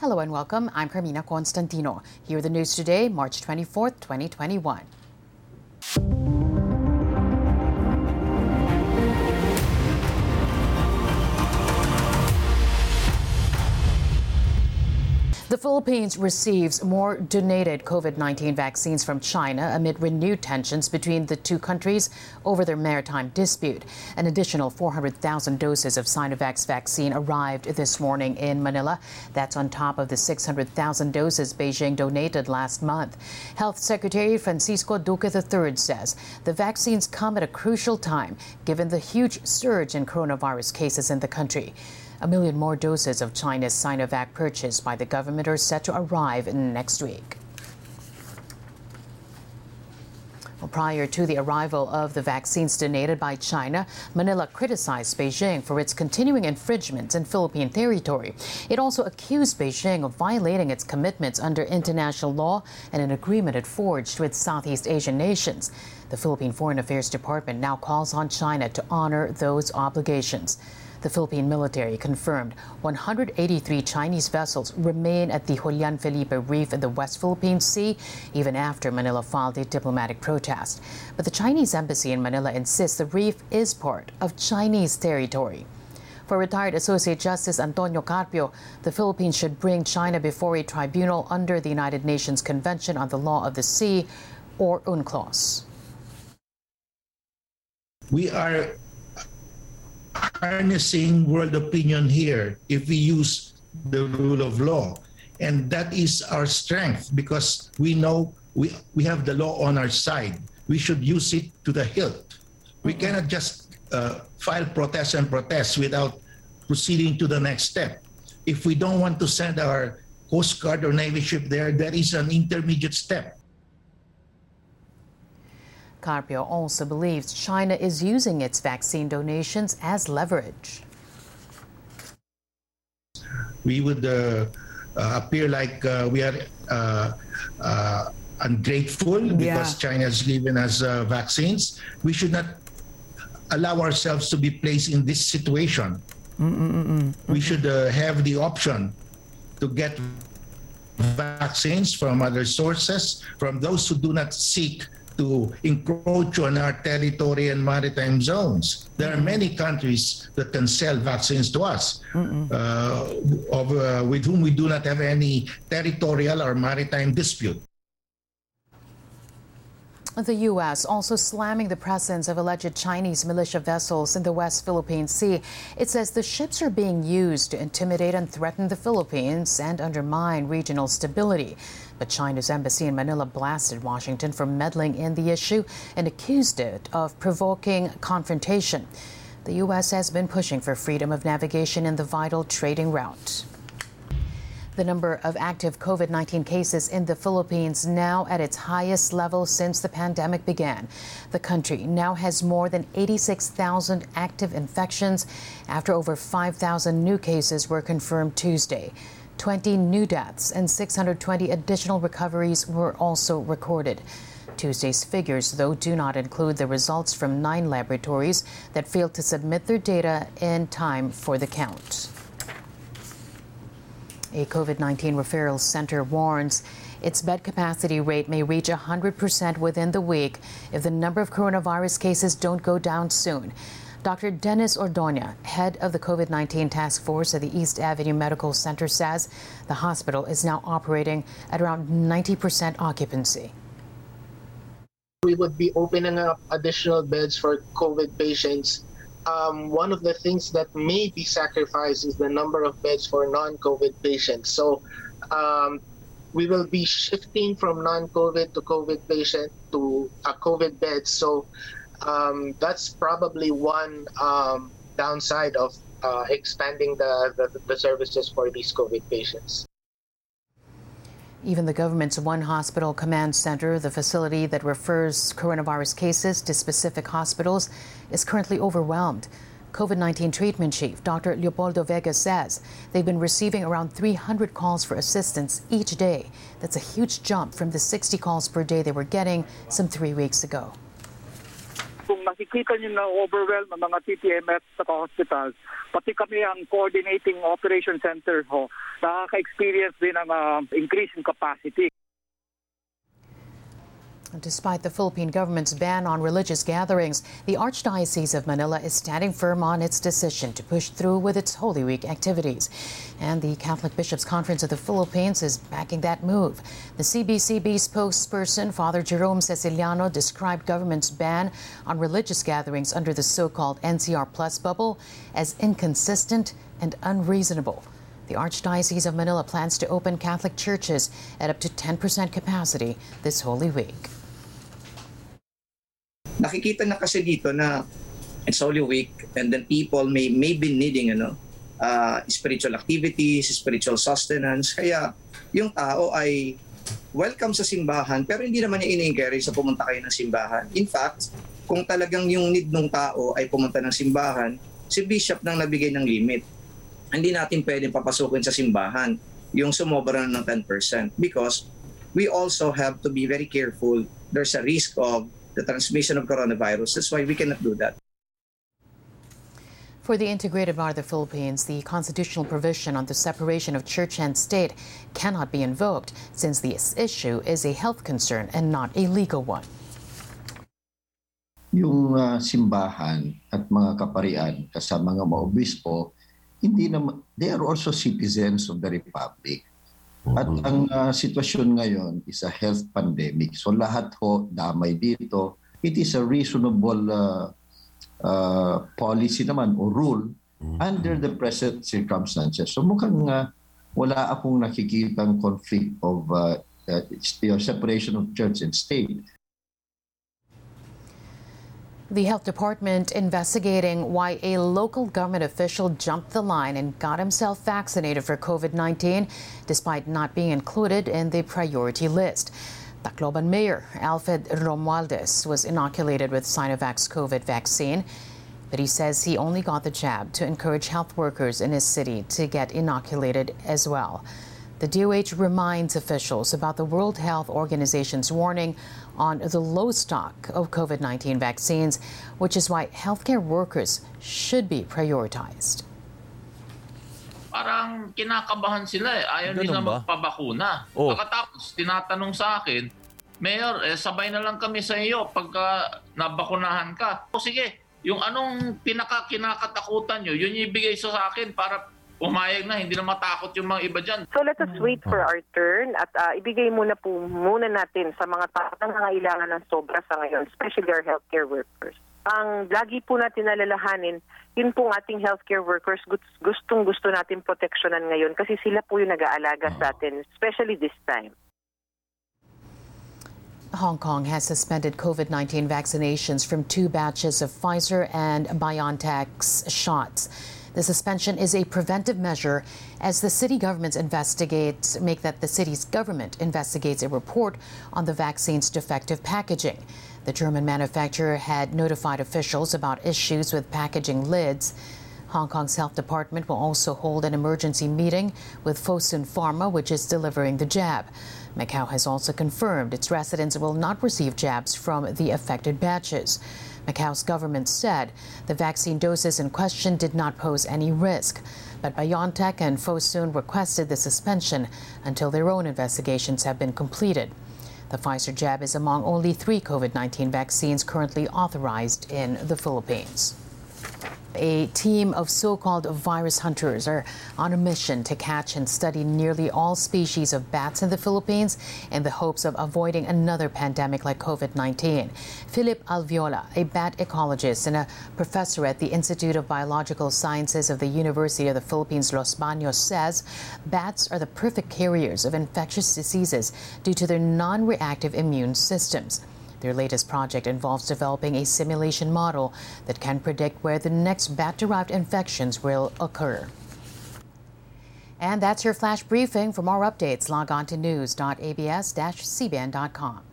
Hello and welcome. I'm Carmina Constantino. Here are the news today, March 24th, 2021. The Philippines receives more donated COVID 19 vaccines from China amid renewed tensions between the two countries over their maritime dispute. An additional 400,000 doses of Sinovac vaccine arrived this morning in Manila. That's on top of the 600,000 doses Beijing donated last month. Health Secretary Francisco Duque III says the vaccines come at a crucial time given the huge surge in coronavirus cases in the country. A million more doses of China's Sinovac purchased by the government are set to arrive in next week. Prior to the arrival of the vaccines donated by China, Manila criticized Beijing for its continuing infringements in Philippine territory. It also accused Beijing of violating its commitments under international law and an agreement it forged with Southeast Asian nations. The Philippine Foreign Affairs Department now calls on China to honor those obligations. The Philippine military confirmed 183 Chinese vessels remain at the Julian Felipe Reef in the West Philippine Sea, even after Manila filed a diplomatic protest. But the Chinese embassy in Manila insists the reef is part of Chinese territory. For retired Associate Justice Antonio Carpio, the Philippines should bring China before a tribunal under the United Nations Convention on the Law of the Sea, or UNCLOS. We are harnessing world opinion here if we use the rule of law. And that is our strength because we know we, we have the law on our side. We should use it to the hilt. We mm-hmm. cannot just uh, file protests and protests without proceeding to the next step. If we don't want to send our Coast Guard or Navy ship there, there is an intermediate step. Carpio also believes China is using its vaccine donations as leverage. We would uh, uh, appear like uh, we are uh, uh, ungrateful yeah. because China has given us uh, vaccines. We should not allow ourselves to be placed in this situation. We should have the option to get vaccines from other sources, from those who do not seek to encroach on our territory and maritime zones. There are many countries that can sell vaccines to us, uh, of, uh, with whom we do not have any territorial or maritime dispute. The U.S. also slamming the presence of alleged Chinese militia vessels in the West Philippine Sea. It says the ships are being used to intimidate and threaten the Philippines and undermine regional stability. But China's embassy in Manila blasted Washington for meddling in the issue and accused it of provoking confrontation. The U.S. has been pushing for freedom of navigation in the vital trading route. The number of active COVID 19 cases in the Philippines now at its highest level since the pandemic began. The country now has more than 86,000 active infections after over 5,000 new cases were confirmed Tuesday. 20 new deaths and 620 additional recoveries were also recorded. Tuesday's figures, though, do not include the results from nine laboratories that failed to submit their data in time for the count. A COVID 19 referral center warns its bed capacity rate may reach 100% within the week if the number of coronavirus cases don't go down soon. Dr. Dennis Ordoña, head of the COVID 19 task force at the East Avenue Medical Center, says the hospital is now operating at around 90% occupancy. We would be opening up additional beds for COVID patients um, one of the things that may be sacrificed is the number of beds for non-COVID patients. So um, we will be shifting from non-COVID to COVID patient to a COVID bed. So um, that's probably one um, downside of uh, expanding the, the, the services for these COVID patients. Even the government's One Hospital Command Center, the facility that refers coronavirus cases to specific hospitals, is currently overwhelmed. COVID 19 treatment chief Dr. Leopoldo Vega says they've been receiving around 300 calls for assistance each day. That's a huge jump from the 60 calls per day they were getting some three weeks ago. Kung makikita niyo na overwhelm ang mga TTMF sa hospitals. Pati kami ang coordinating operation center ho, nakaka-experience din ng uh, increase in capacity. Despite the Philippine government's ban on religious gatherings, the Archdiocese of Manila is standing firm on its decision to push through with its Holy Week activities. And the Catholic Bishops' Conference of the Philippines is backing that move. The CBCP spokesperson, Father Jerome Secillano, described government's ban on religious gatherings under the so-called NCR Plus bubble as inconsistent and unreasonable. The Archdiocese of Manila plans to open Catholic churches at up to 10% capacity this Holy Week. Nakikita na kasi dito na it's Holy Week and then people may may be needing ano uh, spiritual activities, spiritual sustenance. Kaya yung tao ay welcome sa simbahan pero hindi naman niya ini-encourage sa pumunta kayo ng simbahan. In fact, kung talagang yung need ng tao ay pumunta ng simbahan, si bishop nang nabigay ng limit. Hindi natin pwedeng papasukin sa simbahan yung sumobra ng 10% because we also have to be very careful. There's a risk of the transmission of coronavirus. That's why we cannot do that. For the Integrated Bar of the Philippines, the constitutional provision on the separation of church and state cannot be invoked since this issue is a health concern and not a legal one. Yung uh, simbahan at mga kaparian kasama mga maobispo, hindi naman, they are also citizens of the republic. At ang uh, sitwasyon ngayon is a health pandemic. So lahat ho damay dito. It is a reasonable uh, uh, policy naman o rule mm-hmm. under the present circumstances. So mukhang uh, wala akong nakikitang conflict of uh, uh, separation of church and state. The health department investigating why a local government official jumped the line and got himself vaccinated for COVID 19 despite not being included in the priority list. Tacloban Mayor Alfred Romualdez was inoculated with Sinovac's COVID vaccine, but he says he only got the jab to encourage health workers in his city to get inoculated as well. The DOH reminds officials about the World Health Organization's warning on the low stock of COVID 19 vaccines, which is why healthcare workers should be prioritized. Parang kinakabahan sila eh. Ayaw Ganun nila ba? magpabakuna. Oh. Pagkatapos, tinatanong sa akin, Mayor, eh, sabay na lang kami sa iyo pagka nabakunahan ka. O sige, yung anong pinaka kinakatakutan nyo, yun yung ibigay sa akin para pumayag na, hindi na matakot yung mga iba dyan. So let us wait for our turn at uh, ibigay muna po muna natin sa mga tao na nangailangan ng sobra sa ngayon, especially our healthcare workers. Ang lagi po natin alalahanin, yun pong ating healthcare workers, gustong gusto natin proteksyonan ngayon kasi sila po yung nag-aalaga sa atin, especially this time. Hong Kong has suspended COVID 19 vaccinations from two batches of Pfizer and BioNTech's shots. The suspension is a preventive measure as the city government investigates make that the city's government investigates a report on the vaccine's defective packaging. The German manufacturer had notified officials about issues with packaging lids. Hong Kong's health department will also hold an emergency meeting with Fosun Pharma, which is delivering the jab. Macau has also confirmed its residents will not receive jabs from the affected batches. Macau's government said the vaccine doses in question did not pose any risk. But BioNTech and Fosun requested the suspension until their own investigations have been completed. The Pfizer jab is among only three COVID 19 vaccines currently authorized in the Philippines. A team of so called virus hunters are on a mission to catch and study nearly all species of bats in the Philippines in the hopes of avoiding another pandemic like COVID 19. Philip Alviola, a bat ecologist and a professor at the Institute of Biological Sciences of the University of the Philippines, Los Baños, says bats are the perfect carriers of infectious diseases due to their non reactive immune systems. Their latest project involves developing a simulation model that can predict where the next bat derived infections will occur. And that's your flash briefing. For more updates, log on to news.abs-cbn.com.